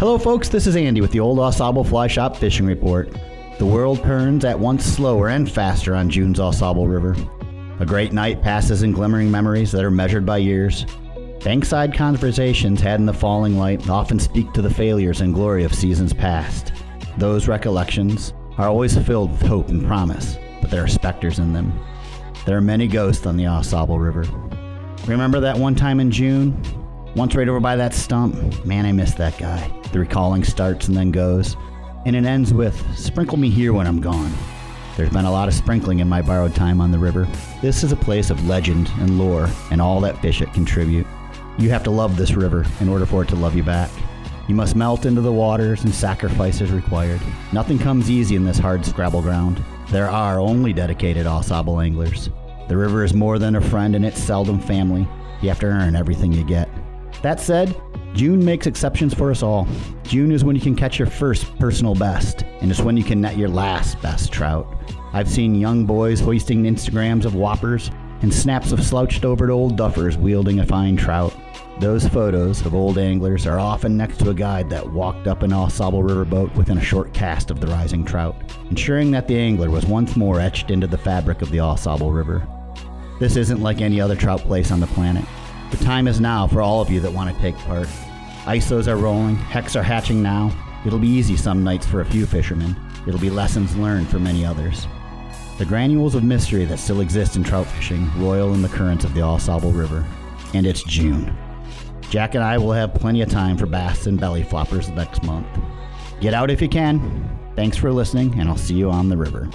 Hello, folks. This is Andy with the Old Au Fly Shop Fishing Report. The world turns at once slower and faster on June's Au Sable River. A great night passes in glimmering memories that are measured by years. Bankside conversations had in the falling light often speak to the failures and glory of seasons past. Those recollections are always filled with hope and promise, but there are specters in them. There are many ghosts on the Au Sable River. Remember that one time in June? Once right over by that stump? Man, I miss that guy. The recalling starts and then goes. And it ends with, Sprinkle me here when I'm gone. There's been a lot of sprinkling in my borrowed time on the river. This is a place of legend and lore and all that fish it contribute. You have to love this river in order for it to love you back. You must melt into the waters and sacrifice is required. Nothing comes easy in this hard scrabble ground. There are only dedicated Au Sable anglers. The river is more than a friend and it's seldom family. You have to earn everything you get. That said, June makes exceptions for us all. June is when you can catch your first personal best, and it's when you can net your last best trout. I've seen young boys hoisting Instagrams of whoppers and snaps of slouched over old duffers wielding a fine trout. Those photos of old anglers are often next to a guide that walked up an Au Sable River boat within a short cast of the rising trout, ensuring that the angler was once more etched into the fabric of the Au Sable River. This isn't like any other trout place on the planet. The time is now for all of you that want to take part. ISOs are rolling, Hex are hatching now. It'll be easy some nights for a few fishermen. It'll be lessons learned for many others. The granules of mystery that still exist in trout fishing roil in the currents of the Au Sable River. And it's June. Jack and I will have plenty of time for bass and belly floppers next month. Get out if you can. Thanks for listening, and I'll see you on the river.